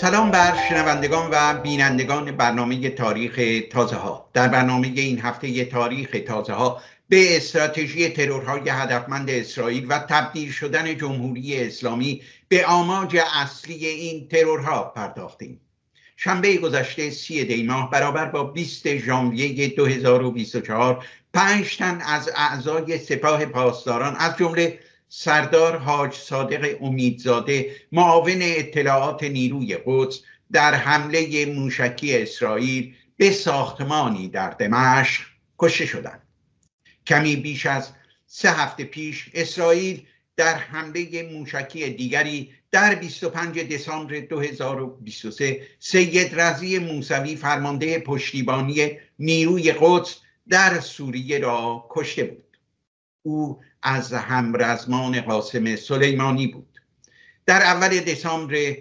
سلام بر شنوندگان و بینندگان برنامه تاریخ تازه ها در برنامه این هفته تاریخ تازه ها به استراتژی ترورهای هدفمند اسرائیل و تبدیل شدن جمهوری اسلامی به آماج اصلی این ترورها پرداختیم. شنبه گذشته سی دی ماه برابر با 20 ژانویه 2024 پنج تن از اعضای سپاه پاسداران از جمله سردار حاج صادق امیدزاده معاون اطلاعات نیروی قدس در حمله موشکی اسرائیل به ساختمانی در دمشق کشته شدند. کمی بیش از سه هفته پیش اسرائیل در حمله موشکی دیگری در 25 دسامبر 2023 سید رضی موسوی فرمانده پشتیبانی نیروی قدس در سوریه را کشته بود. او از همرزمان قاسم سلیمانی بود. در اول دسامبر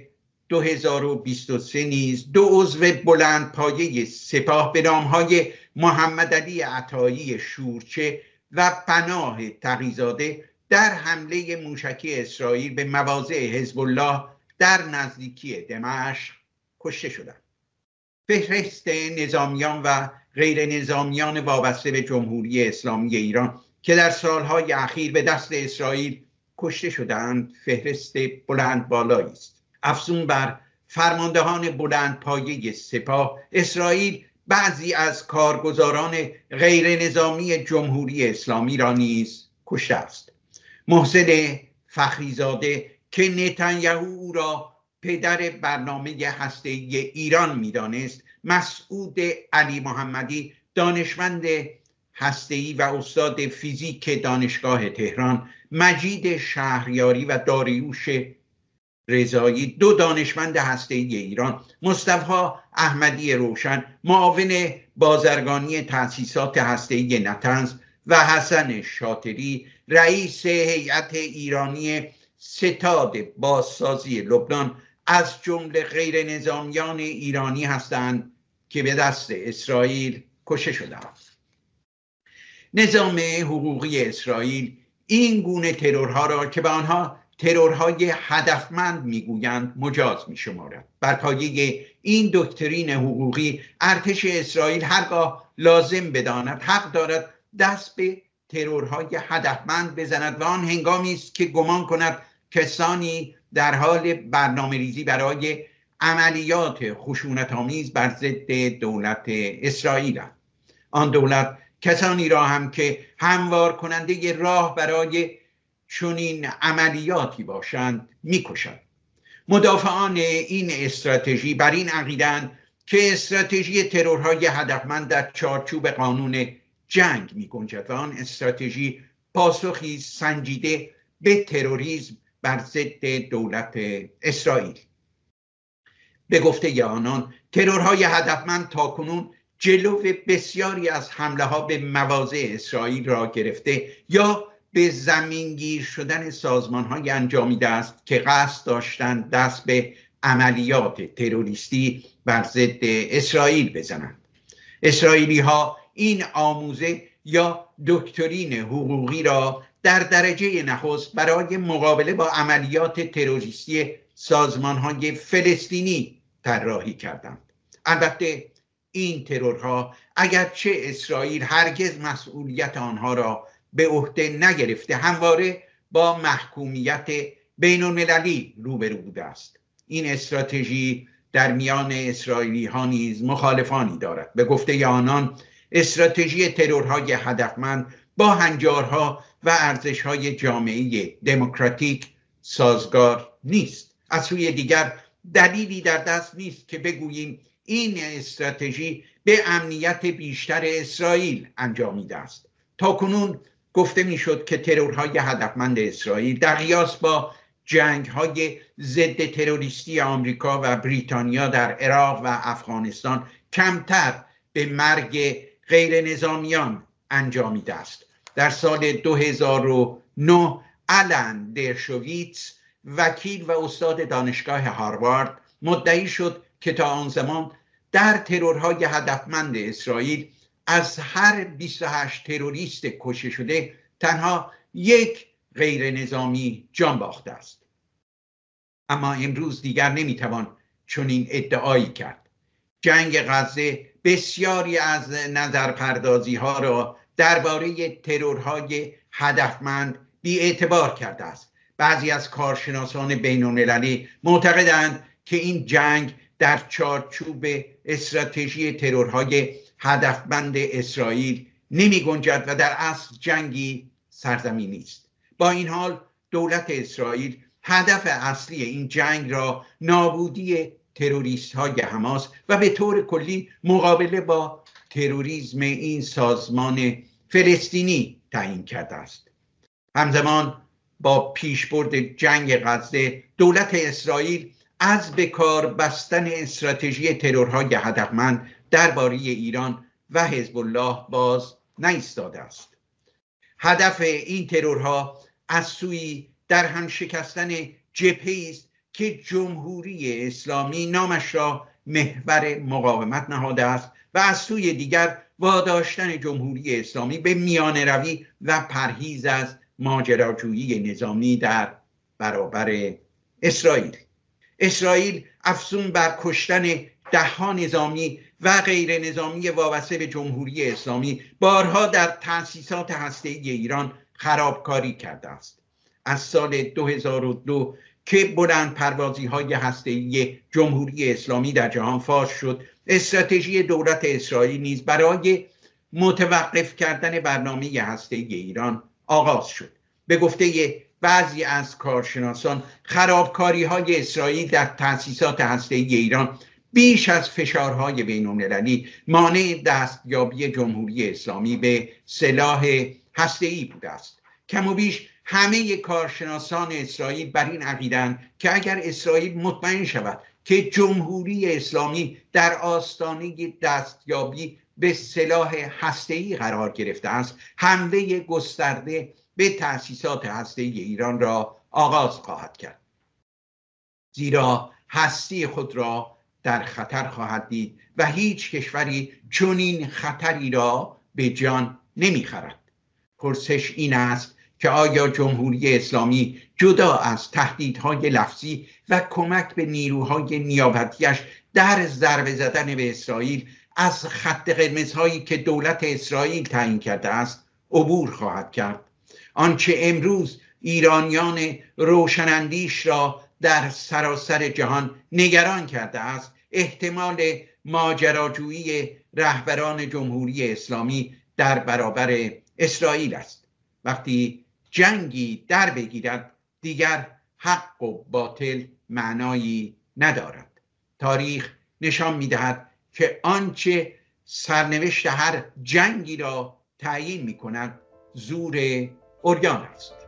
2023 نیز دو عضو بلند پایه سپاه به نامهای محمد علی عطایی شورچه و پناه تقیزاده در حمله موشکی اسرائیل به مواضع حزب الله در نزدیکی دمشق کشته شدند. فهرست نظامیان و غیر نظامیان وابسته به جمهوری اسلامی ایران که در سالهای اخیر به دست اسرائیل کشته شدند فهرست بلند بالایی است. افزون بر فرماندهان بلند پایه سپاه اسرائیل بعضی از کارگزاران غیر نظامی جمهوری اسلامی را نیز کشته است. محسن فخریزاده که نتانیاهو او را پدر برنامه هسته ایران می‌دانست مسعود علی محمدی دانشمند هسته‌ای و استاد فیزیک دانشگاه تهران مجید شهریاری و داریوش رضایی دو دانشمند هسته‌ای ایران مصطفی احمدی روشن معاون بازرگانی تأسیسات هسته‌ای نتنز و حسن شاطری رئیس هیئت ایرانی ستاد بازسازی لبنان از جمله غیر نظامیان ایرانی هستند که به دست اسرائیل کشته شدند نظام حقوقی اسرائیل این گونه ترورها را که به آنها ترورهای هدفمند می‌گویند مجاز می شمارد بر پایه این دکترین حقوقی ارتش اسرائیل هرگاه لازم بداند حق دارد دست به ترورهای هدفمند بزند و آن هنگامی است که گمان کند کسانی در حال برنامه ریزی برای عملیات خشونت آمیز بر ضد دولت اسرائیل آن دولت کسانی را هم که هموار کننده راه برای چنین عملیاتی باشند می‌کشند. مدافعان این استراتژی بر این عقیدن که استراتژی ترورهای هدفمند در چارچوب قانون جنگ می گنجد و آن استراتژی پاسخی سنجیده به تروریسم بر ضد دولت اسرائیل. به گفته آنان ترورهای هدفمند تا کنون جلو بسیاری از حمله ها به مواضع اسرائیل را گرفته یا به زمینگیر شدن سازمان های انجامیده است که قصد داشتند دست به عملیات تروریستی بر ضد اسرائیل بزنند. اسرائیلی ها این آموزه یا دکترین حقوقی را در درجه نخست برای مقابله با عملیات تروریستی سازمان های فلسطینی طراحی کردند. البته این ترورها اگرچه اسرائیل هرگز مسئولیت آنها را به عهده نگرفته همواره با محکومیت بین المللی روبرو بوده است. این استراتژی در میان اسرائیلی ها نیز مخالفانی دارد. به گفته آنان استراتژی ترورهای هدفمند با هنجارها و ارزشهای جامعه دموکراتیک سازگار نیست. از سوی دیگر دلیلی در دست نیست که بگوییم این استراتژی به امنیت بیشتر اسرائیل انجامیده است. تا کنون گفته می‌شد که ترورهای هدفمند اسرائیل در قیاس با جنگ های ضد تروریستی آمریکا و بریتانیا در عراق و افغانستان کمتر به مرگ غیر نظامیان انجامیده است. در سال 2009 آلن درشویتس وکیل و استاد دانشگاه هاروارد مدعی شد که تا آن زمان در ترورهای هدفمند اسرائیل از هر 28 تروریست کشته شده تنها یک غیر نظامی جان باخته است. اما امروز دیگر نمی‌توان چنین ادعایی کرد. جنگ غزه بسیاری از نظرپردازی ها را درباره ترورهای هدفمند بی اعتبار کرده است. بعضی از کارشناسان بین المللی معتقدند که این جنگ در چارچوب استراتژی ترورهای هدفمند اسرائیل نمی گنجد و در اصل جنگی سرزمینی است با این حال دولت اسرائیل هدف اصلی این جنگ را نابودی تروریست های حماس و به طور کلی مقابله با تروریسم این سازمان فلسطینی تعیین کرده است. همزمان با پیشبرد جنگ غزه دولت اسرائیل از به کار بستن استراتژی ترورهای هدفمند درباره ایران و حزب الله باز نایستاده است. هدف این ترورها از سوی در هم شکستن جبهه است که جمهوری اسلامی نامش را محور مقاومت نهاده است و از سوی دیگر واداشتن جمهوری اسلامی به میان روی و پرهیز از ماجراجویی نظامی در برابر اسرائیل. اسرائیل افزون بر کشتن دهها نظامی و غیر نظامی وابسته به جمهوری اسلامی بارها در تأسیسات هسته ایران خرابکاری کرده است. از سال 2002 که بلند پروازی های هسته جمهوری اسلامی در جهان فاش شد استراتژی دولت اسرائیل نیز برای متوقف کردن برنامه هسته ایران آغاز شد. به گفته بعضی از کارشناسان خرابکاری های اسرائیل در تأسیسات هسته ایران بیش از فشارهای بین المللی مانع دستیابی جمهوری اسلامی به سلاح ای بوده است. کم و بیش همه کارشناسان اسرائیل بر این عقیدند که اگر اسرائیل مطمئن شود که جمهوری اسلامی در آستانه دستیابی به سلاح ای قرار گرفته است حمله گسترده به تأسیسات هسته ایران را آغاز خواهد کرد. زیرا هستی خود را در خطر خواهد دید و هیچ کشوری چنین خطری را به جان نمی‌خرد پرسش این است که آیا جمهوری اسلامی جدا از تهدیدهای لفظی و کمک به نیروهای نیابتیش در ضربه زدن به اسرائیل از خط قرمزهایی که دولت اسرائیل تعیین کرده است عبور خواهد کرد؟ آنچه امروز ایرانیان روشنندیش را در سراسر جهان نگران کرده است احتمال ماجراجویی رهبران جمهوری اسلامی در برابر اسرائیل است. وقتی جنگی در بگیرد دیگر حق و باطل معنایی ندارد. تاریخ نشان می‌دهد که آنچه سرنوشت هر جنگی را تعیین می کند زور اوریان است